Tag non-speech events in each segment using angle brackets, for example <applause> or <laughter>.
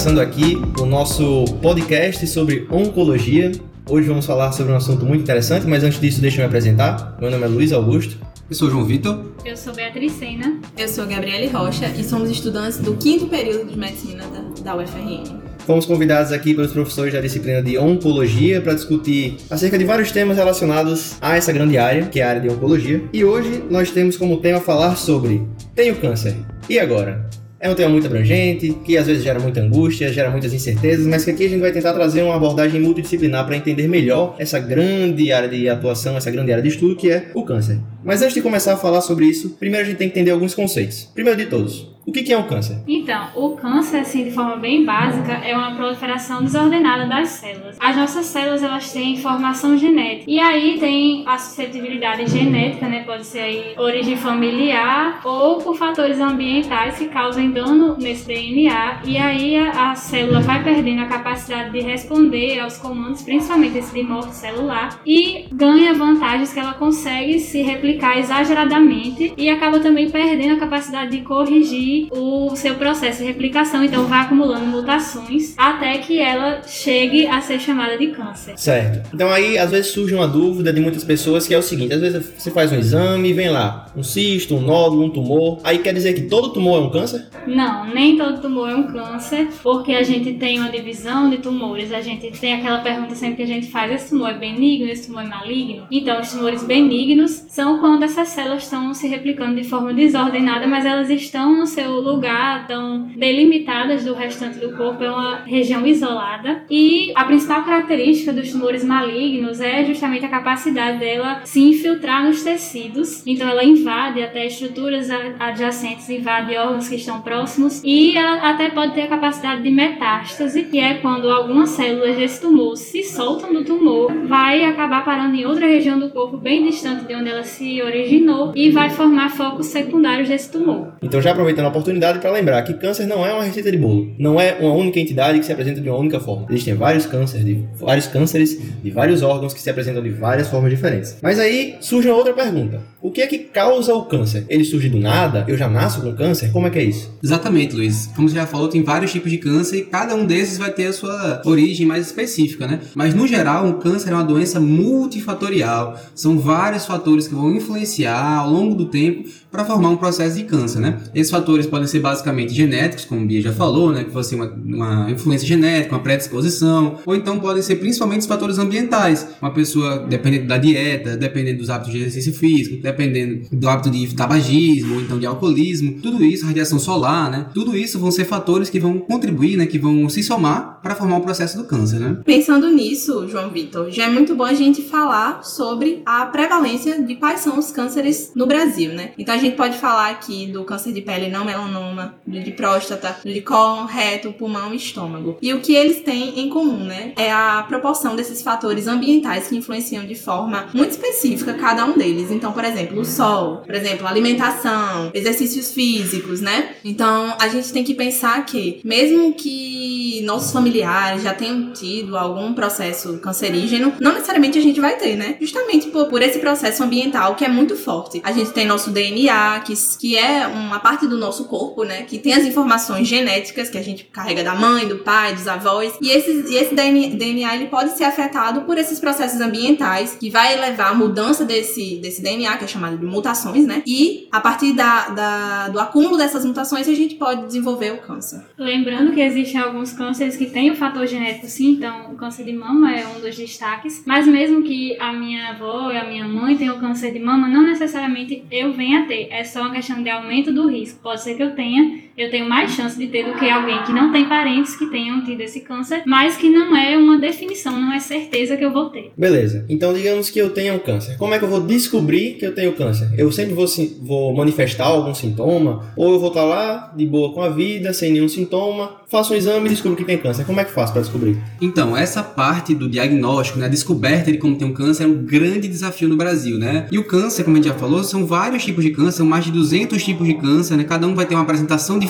começando aqui o nosso podcast sobre oncologia. Hoje vamos falar sobre um assunto muito interessante, mas antes disso, deixa eu me apresentar. Meu nome é Luiz Augusto. Eu sou João Vitor. Eu sou Beatriz Sena. Eu sou Gabriele Rocha e somos estudantes do quinto período de medicina da, da UFRN. Fomos convidados aqui pelos professores da disciplina de Oncologia para discutir acerca de vários temas relacionados a essa grande área, que é a área de Oncologia. E hoje nós temos como tema falar sobre Tenho câncer. E agora? É um tema muito abrangente, que às vezes gera muita angústia, gera muitas incertezas, mas que aqui a gente vai tentar trazer uma abordagem multidisciplinar para entender melhor essa grande área de atuação, essa grande área de estudo que é o câncer. Mas antes de começar a falar sobre isso, primeiro a gente tem que entender alguns conceitos. Primeiro de todos, o que é o câncer? Então, o câncer, assim, de forma bem básica, é uma proliferação desordenada das células. As nossas células, elas têm formação genética. E aí tem a suscetibilidade genética, né? Pode ser aí origem familiar ou por fatores ambientais que causam dano nesse DNA. E aí a, a célula vai perdendo a capacidade de responder aos comandos, principalmente esse de morte celular, e ganha vantagens que ela consegue se replicar exageradamente e acaba também perdendo a capacidade de corrigir o seu processo de replicação, então vai acumulando mutações até que ela chegue a ser chamada de câncer. Certo. Então aí às vezes surge uma dúvida de muitas pessoas que é o seguinte: às vezes você faz um exame e vem lá um cisto, um nódulo, um tumor. Aí quer dizer que todo tumor é um câncer? Não, nem todo tumor é um câncer, porque a gente tem uma divisão de tumores. A gente tem aquela pergunta sempre que a gente faz: esse tumor é benigno, esse tumor é maligno? Então, os tumores benignos são quando essas células estão se replicando de forma desordenada, mas elas estão no seu lugar, tão delimitadas do restante do corpo, é uma região isolada. E a principal característica dos tumores malignos é justamente a capacidade dela se infiltrar nos tecidos. Então ela invade até estruturas adjacentes, invade órgãos que estão próximos e ela até pode ter a capacidade de metástase, que é quando algumas células desse tumor se soltam do tumor, vai acabar parando em outra região do corpo bem distante de onde ela se originou e vai formar focos secundários desse tumor. Então já aproveitando oportunidade para lembrar que câncer não é uma receita de bolo, não é uma única entidade que se apresenta de uma única forma. Existem vários cânceres, de, vários cânceres de vários órgãos que se apresentam de várias formas diferentes. Mas aí surge uma outra pergunta: o que é que causa o câncer? Ele surge do nada? Eu já nasço com câncer? Como é que é isso? Exatamente, Luiz. Como você já falou, tem vários tipos de câncer e cada um desses vai ter a sua origem mais específica, né? Mas no geral, o câncer é uma doença multifatorial. São vários fatores que vão influenciar ao longo do tempo para formar um processo de câncer, né? Esses fatores podem ser basicamente genéticos, como o Bia já falou, né? Que ser uma, uma influência genética, uma predisposição, ou então podem ser principalmente os fatores ambientais. Uma pessoa, dependendo da dieta, dependendo dos hábitos de exercício físico, dependendo do hábito de tabagismo, ou então de alcoolismo, tudo isso, radiação solar, né? Tudo isso vão ser fatores que vão contribuir, né? Que vão se somar para formar o processo do câncer, né? Pensando nisso, João Vitor, já é muito bom a gente falar sobre a prevalência de quais são os cânceres no Brasil, né? Então a gente pode falar aqui do câncer de pele não melanoma, de próstata, de cólon, reto, pulmão e estômago. E o que eles têm em comum, né? É a proporção desses fatores ambientais que influenciam de forma muito específica cada um deles. Então, por exemplo, o sol, por exemplo, alimentação, exercícios físicos, né? Então, a gente tem que pensar que, mesmo que nossos familiares já tenham tido algum processo cancerígeno, não necessariamente a gente vai ter, né? Justamente por, por esse processo ambiental que é muito forte. A gente tem nosso DNA, que, que é uma parte do nosso corpo, né? Que tem as informações genéticas que a gente carrega da mãe, do pai, dos avós. E, esses, e esse DNA ele pode ser afetado por esses processos ambientais, que vai levar a mudança desse, desse DNA, que é chamado de mutações, né? E a partir da, da, do acúmulo dessas mutações, a gente pode desenvolver o câncer. Lembrando que existem alguns cânceres que têm o fator genético sim, então o câncer de mama é um dos destaques, mas mesmo que a minha avó e a minha mãe tenham câncer de mama, não necessariamente eu venha a ter, é só uma questão de aumento do risco. Pode ser que eu tenha, eu tenho mais chance de ter do que alguém que não tem parentes que tenham tido esse câncer, mas que não é uma definição, não é certeza que eu vou ter. Beleza, então digamos que eu tenha um câncer. Como é que eu vou descobrir que eu tenho câncer? Eu sempre vou, vou manifestar algum sintoma, ou eu vou estar lá de boa com a vida, sem nenhum sintoma, faço um exame e descubro que tem câncer. Como é que faço para descobrir? Então, essa parte do diagnóstico, né, a descoberta de como tem um câncer é um grande desafio no Brasil, né? E o câncer, como a gente já falou, são vários tipos de câncer, são mais de 200 tipos de câncer, né? Cada um vai ter uma apresentação diferente,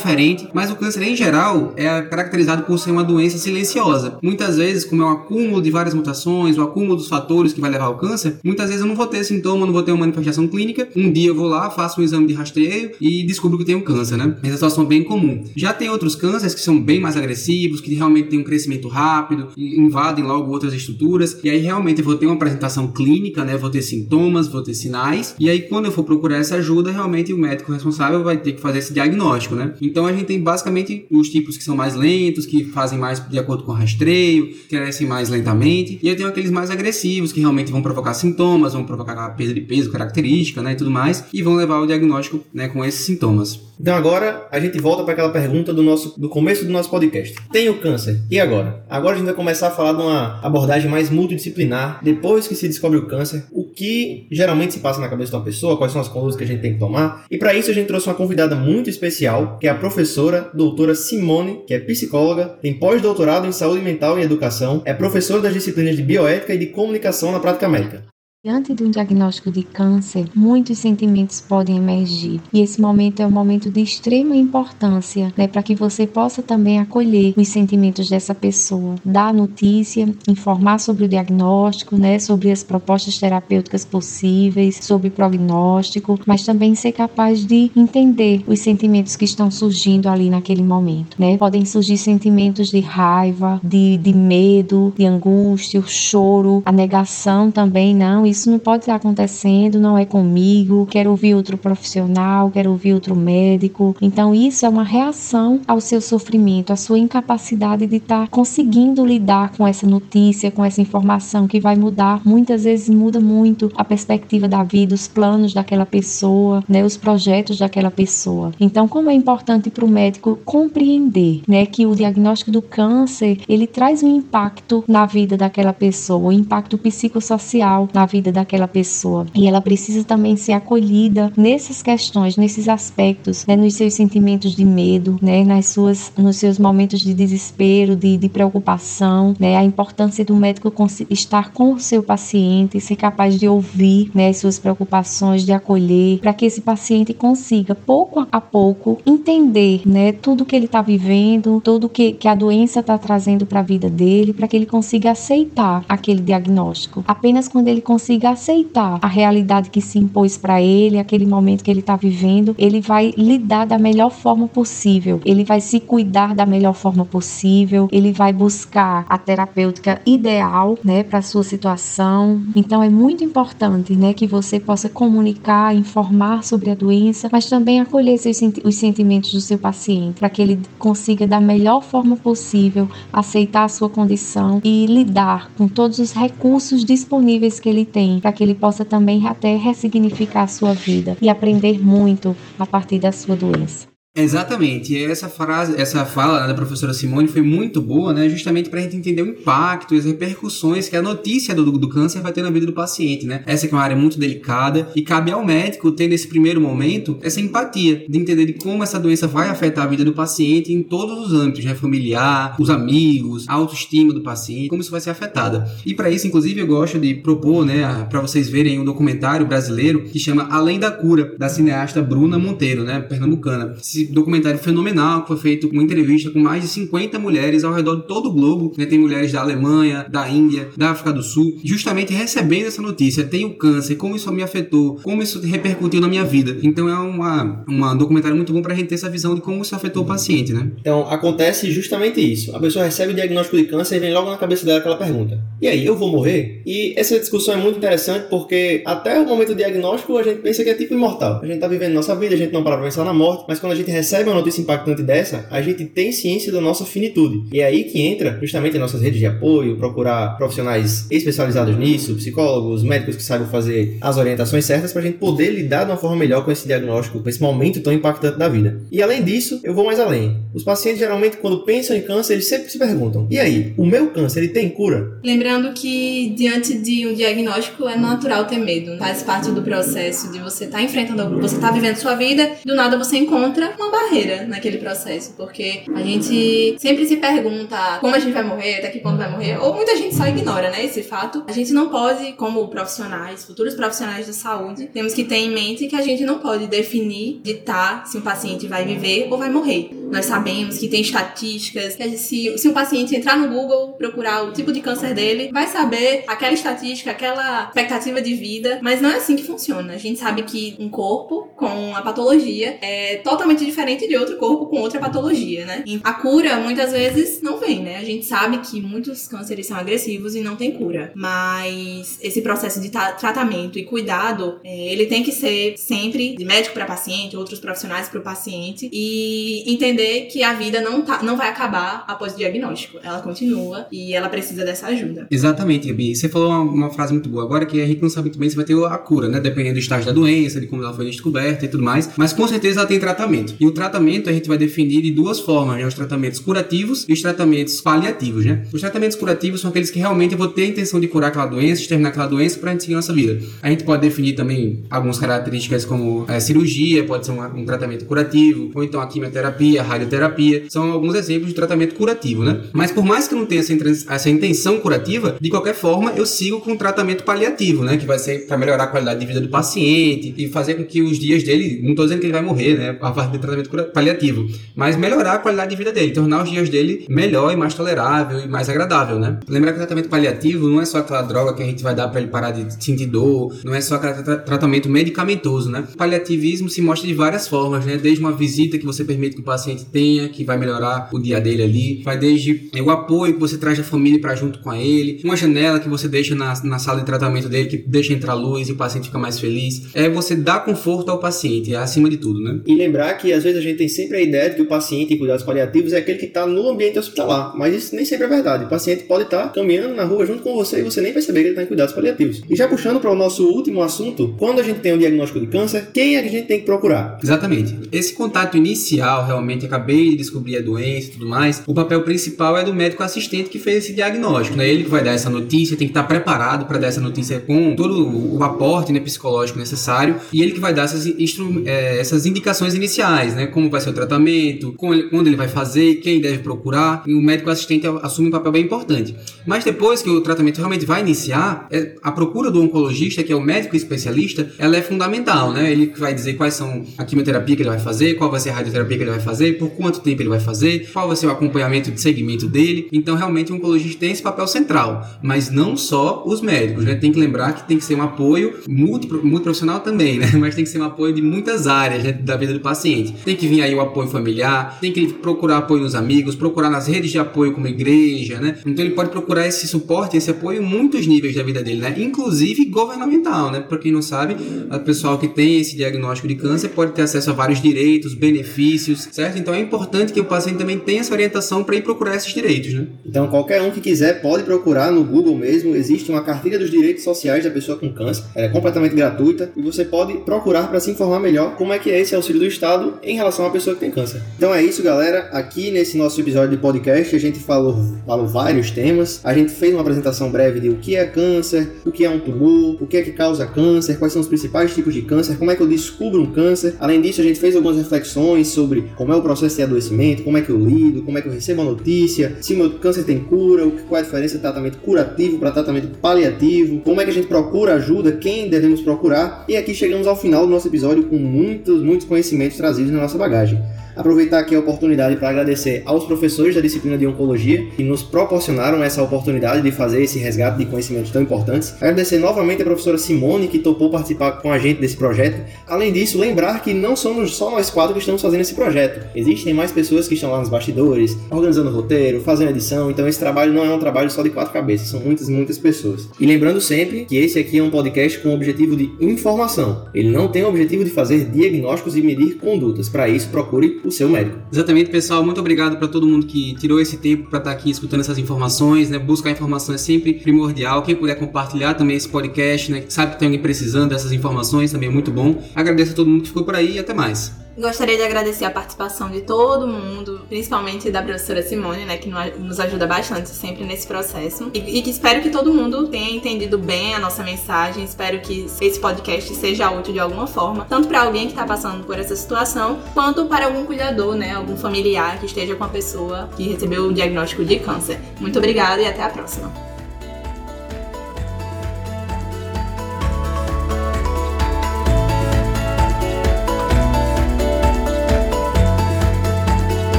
mas o câncer em geral é caracterizado por ser uma doença silenciosa. Muitas vezes, como é um acúmulo de várias mutações, o acúmulo dos fatores que vai levar ao câncer, muitas vezes eu não vou ter sintoma, não vou ter uma manifestação clínica. Um dia eu vou lá, faço um exame de rastreio e descubro que tenho câncer, né? Essa situação é bem comum. Já tem outros cânceres que são bem mais agressivos, que realmente têm um crescimento rápido, invadem logo outras estruturas. E aí realmente eu vou ter uma apresentação clínica, né? Vou ter sintomas, vou ter sinais. E aí quando eu for procurar essa ajuda, realmente o médico responsável vai ter que fazer esse diagnóstico, né? Então a gente tem basicamente os tipos que são mais lentos, que fazem mais de acordo com o rastreio, crescem mais lentamente. E eu tenho aqueles mais agressivos, que realmente vão provocar sintomas, vão provocar perda de peso, característica, né? E tudo mais. E vão levar o diagnóstico, né? Com esses sintomas. Então agora a gente volta para aquela pergunta do nosso do começo do nosso podcast. Tenho câncer. E agora? Agora a gente vai começar a falar de uma abordagem mais multidisciplinar. Depois que se descobre o câncer, o que geralmente se passa na cabeça de uma pessoa, quais são as condutas que a gente tem que tomar. E para isso a gente trouxe uma convidada muito especial, que é a professora doutora Simone, que é psicóloga, tem pós-doutorado em saúde mental e educação, é professora das disciplinas de bioética e de comunicação na prática médica. Diante de um diagnóstico de câncer, muitos sentimentos podem emergir e esse momento é um momento de extrema importância, né, para que você possa também acolher os sentimentos dessa pessoa, dar a notícia, informar sobre o diagnóstico, né, sobre as propostas terapêuticas possíveis, sobre prognóstico, mas também ser capaz de entender os sentimentos que estão surgindo ali naquele momento, né? Podem surgir sentimentos de raiva, de, de medo, de angústia, o choro, a negação também, não isso não pode estar acontecendo, não é comigo, quero ouvir outro profissional, quero ouvir outro médico. Então, isso é uma reação ao seu sofrimento, à sua incapacidade de estar conseguindo lidar com essa notícia, com essa informação que vai mudar, muitas vezes muda muito a perspectiva da vida, os planos daquela pessoa, né, os projetos daquela pessoa. Então, como é importante para o médico compreender, né, que o diagnóstico do câncer, ele traz um impacto na vida daquela pessoa, um impacto psicossocial na vida vida daquela pessoa. E ela precisa também ser acolhida nessas questões, nesses aspectos, né, nos seus sentimentos de medo, né, nas suas, nos seus momentos de desespero, de, de preocupação, né, a importância do médico estar com o seu paciente, ser capaz de ouvir né, as suas preocupações, de acolher, para que esse paciente consiga, pouco a pouco, entender né, tudo que ele está vivendo, tudo que, que a doença está trazendo para a vida dele, para que ele consiga aceitar aquele diagnóstico. Apenas quando ele conseguir consiga aceitar a realidade que se impôs para ele, aquele momento que ele está vivendo, ele vai lidar da melhor forma possível, ele vai se cuidar da melhor forma possível, ele vai buscar a terapêutica ideal, né, para sua situação. Então é muito importante, né, que você possa comunicar, informar sobre a doença, mas também acolher seus, os sentimentos do seu paciente, para que ele consiga da melhor forma possível aceitar a sua condição e lidar com todos os recursos disponíveis que ele tem tem, para que ele possa também até ressignificar a sua vida e aprender muito a partir da sua doença. Exatamente. E essa frase, essa fala da professora Simone foi muito boa, né? Justamente para a gente entender o impacto e as repercussões que a notícia do, do câncer vai ter na vida do paciente, né? Essa é uma área muito delicada e cabe ao médico ter nesse primeiro momento essa empatia de entender de como essa doença vai afetar a vida do paciente em todos os âmbitos, né? Familiar, os amigos, a autoestima do paciente, como isso vai ser afetada. E para isso, inclusive, eu gosto de propor, né, para vocês verem um documentário brasileiro que chama Além da Cura, da cineasta Bruna Monteiro, né? Pernambucana. Se esse documentário fenomenal que foi feito uma entrevista com mais de 50 mulheres ao redor de todo o globo. Né? Tem mulheres da Alemanha, da Índia, da África do Sul, justamente recebendo essa notícia. Tenho câncer, como isso me afetou, como isso repercutiu na minha vida. Então é uma, uma documentário muito bom para a gente ter essa visão de como isso afetou o paciente, né? Então acontece justamente isso. A pessoa recebe o diagnóstico de câncer e vem logo na cabeça dela aquela pergunta: e aí, eu vou morrer? E essa discussão é muito interessante porque até o momento do diagnóstico a gente pensa que é tipo imortal. A gente tá vivendo nossa vida, a gente não para pra pensar na morte, mas quando a gente gente recebe uma notícia impactante dessa, a gente tem ciência da nossa finitude. E é aí que entra justamente as nossas redes de apoio, procurar profissionais especializados nisso, psicólogos, médicos que saibam fazer as orientações certas para a gente poder lidar de uma forma melhor com esse diagnóstico, com esse momento tão impactante da vida. E além disso, eu vou mais além. Os pacientes geralmente quando pensam em câncer, eles sempre se perguntam: "E aí, o meu câncer ele tem cura?" Lembrando que diante de um diagnóstico é natural ter medo, faz parte do processo de você estar tá enfrentando, você está vivendo sua vida, do nada você encontra uma barreira naquele processo, porque a gente sempre se pergunta como a gente vai morrer, até que ponto vai morrer, ou muita gente só ignora, né, esse fato. A gente não pode, como profissionais, futuros profissionais da saúde, temos que ter em mente que a gente não pode definir, ditar se um paciente vai viver ou vai morrer. Nós sabemos que tem estatísticas, que se, se um paciente entrar no Google, procurar o tipo de câncer dele, vai saber aquela estatística, aquela expectativa de vida, mas não é assim que funciona. A gente sabe que um corpo com a patologia é totalmente diferente de outro corpo com outra patologia, né? E a cura muitas vezes não vem, né? A gente sabe que muitos cânceres são agressivos e não tem cura, mas esse processo de tratamento e cuidado, é, ele tem que ser sempre de médico para paciente, outros profissionais para o paciente e entender que a vida não, tá, não vai acabar após o diagnóstico. Ela continua e ela precisa dessa ajuda. Exatamente, Gabi. Você falou uma, uma frase muito boa agora que a gente não sabe muito bem se vai ter a cura, né? Dependendo do estágio da doença, de como ela foi descoberta e tudo mais. Mas com certeza ela tem tratamento. E o tratamento a gente vai definir de duas formas, né? Os tratamentos curativos e os tratamentos paliativos, né? Os tratamentos curativos são aqueles que realmente eu vou ter a intenção de curar aquela doença, exterminar aquela doença para a gente seguir nossa vida. A gente pode definir também algumas características como é, cirurgia, pode ser um, um, tratamento curativo, ou então a quimioterapia, radioterapia. São alguns exemplos de tratamento curativo, né? Mas por mais que eu não tenha essa, intenção curativa, de qualquer forma eu sigo com um tratamento paliativo, né? Que vai ser para melhorar a qualidade de vida do paciente e fazer com que os dias dele, não estou dizendo que ele vai morrer, né? A parte do tratamento paliativo, mas melhorar a qualidade de vida dele, tornar os dias dele melhor e mais tolerável e mais agradável, né? Lembrar que o tratamento paliativo não é só aquela droga que a gente vai dar para ele parar de sentir dor, não é só aquele tra tratamento medicamentoso, né? O paliativismo se mostra de várias formas, né? Desde uma visita que você permite que o paciente tenha, que vai melhorar o dia dele ali, vai desde o apoio que você traz da família para junto com ele, uma janela que você deixa na, na sala de tratamento dele que deixa entrar luz e o paciente fica mais feliz. É você dar conforto ao paciente, é acima de tudo, né? E lembrar que às vezes a gente tem sempre a ideia de que o paciente em cuidados paliativos é aquele que está no ambiente hospitalar, mas isso nem sempre é verdade. O paciente pode estar tá caminhando na rua junto com você e você nem perceber que ele está em cuidados paliativos. E já puxando para o nosso último assunto, quando a gente tem um diagnóstico de câncer, quem é que a gente tem que procurar? Exatamente. Esse contato inicial, realmente, acabei de descobrir a doença e tudo mais, o papel principal é do médico assistente que fez esse diagnóstico, né? Ele que vai dar essa notícia, tem que estar preparado para dar essa notícia com todo o aporte né, psicológico necessário e ele que vai dar essas, é, essas indicações iniciais, né? Como vai ser o tratamento, quando ele vai fazer, quem deve procurar. E o médico assistente assume um papel bem importante. Mas depois que o tratamento realmente vai iniciar, é, a procura do oncologista, que é o médico especialista, ela é fundamental, né? Ele vai dizer quais são a quimioterapia que ele vai fazer, qual vai ser a radioterapia que ele vai fazer, por quanto tempo ele vai fazer, qual vai ser o acompanhamento de segmento dele. Então, realmente, o oncologista tem esse papel central, mas não só os médicos, né? Tem que lembrar que tem que ser um apoio muito, muito profissional também, né? <laughs> Mas tem que ser um apoio de muitas áreas né? da vida do paciente. Tem que vir aí o apoio familiar, tem que procurar apoio nos amigos, procurar nas redes de apoio como igreja, né? Então ele pode procurar esse suporte, esse apoio em muitos níveis da vida dele, né? Inclusive governamental, né? Para quem não sabe, o pessoal que tem esse diagnóstico de câncer pode ter acesso a vários direitos, benefícios, certo? Então é importante que o paciente também tenha essa orientação para ir procurar esses direitos, né? Então qualquer um que quiser pode procurar no Google mesmo, existe uma cartilha dos direitos sociais da pessoa com câncer, ela é completamente gratuita e você pode procurar para se informar melhor como é que é esse auxílio do Estado em relação à pessoa que tem câncer. Então é isso, galera. Aqui nesse nosso episódio de podcast a gente falou, falou vários temas. A gente fez uma apresentação breve de o que é câncer, o que é um tumor, o que é que causa câncer, quais são os principais tipos de câncer, como é que eu descubro um câncer. Além disso, a gente fez algumas reflexões sobre como é o processo de adoecimento, como é que eu lido, como é que eu recebo a notícia, se meu câncer tem cura, qual é a diferença de tratamento curativo para tratamento paliativo, como é que a gente procura ajuda, quem devemos procurar. E aqui chegamos ao final do nosso episódio com muitos, muitos conhecimentos trazidos na nossa bagagem. Aproveitar aqui a oportunidade para agradecer aos professores da disciplina de Oncologia que nos proporcionaram essa oportunidade de fazer esse resgate de conhecimentos tão importantes. Agradecer novamente a professora Simone que topou participar com a gente desse projeto. Além disso, lembrar que não somos só nós quatro que estamos fazendo esse projeto. Existem mais pessoas que estão lá nos bastidores, organizando o roteiro, fazendo edição, então esse trabalho não é um trabalho só de quatro cabeças, são muitas, muitas pessoas. E lembrando sempre que esse aqui é um podcast com o objetivo de informação. Ele não tem o objetivo de fazer diagnósticos e medir condutas. Para isso, procure o seu médico. Exatamente, pessoal. Muito obrigado para todo mundo que tirou esse tempo para estar tá aqui escutando essas informações, né? Buscar informação é sempre primordial. Quem puder compartilhar também esse podcast, né? Sabe que tem alguém precisando dessas informações, também é muito bom. Agradeço a todo mundo que ficou por aí e até mais. Gostaria de agradecer a participação de todo mundo, principalmente da professora Simone, né, que nos ajuda bastante sempre nesse processo. E, e, que espero que todo mundo tenha entendido bem a nossa mensagem. Espero que esse podcast seja útil de alguma forma, tanto para alguém que está passando por essa situação, quanto para algum cuidador, né, algum familiar que esteja com a pessoa que recebeu o diagnóstico de câncer. Muito obrigada e até a próxima.